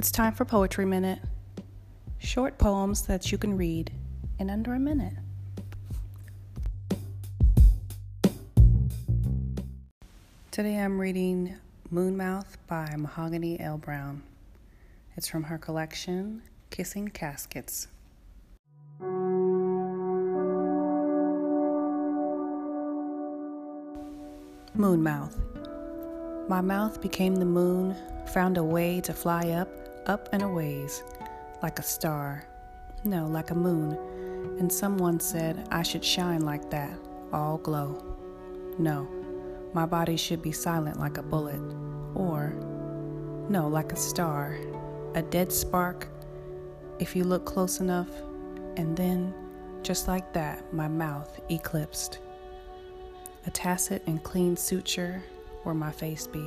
It's time for Poetry Minute. Short poems that you can read in under a minute. Today I'm reading Moonmouth by Mahogany L. Browne. It's from her collection, Kissing Caskets. Moonmouth. My mouth became the moon, found a way to fly up, up and a ways, like a star. No, like a moon. And someone said I should shine like that, all glow. No, my body should be silent like a bullet. Or, no, like a star, a dead spark, if you look close enough. And then, just like that, my mouth eclipsed. A tacit and clean suture where my face be.